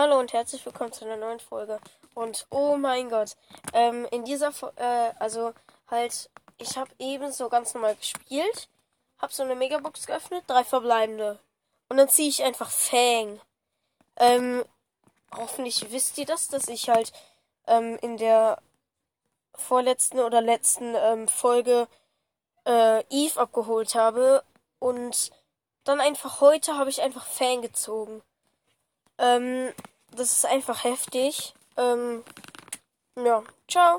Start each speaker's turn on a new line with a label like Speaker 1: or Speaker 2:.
Speaker 1: Hallo und herzlich willkommen zu einer neuen Folge. Und oh mein Gott, ähm, in dieser, Fo äh, also halt, ich habe eben so ganz normal gespielt, habe so eine Megabox geöffnet, drei verbleibende. Und dann ziehe ich einfach Fang. Ähm, hoffentlich wisst ihr das, dass ich halt ähm, in der vorletzten oder letzten ähm, Folge äh, Eve abgeholt habe und dann einfach heute habe ich einfach Fang gezogen. Ähm, das ist einfach heftig. Ähm, ja, ciao.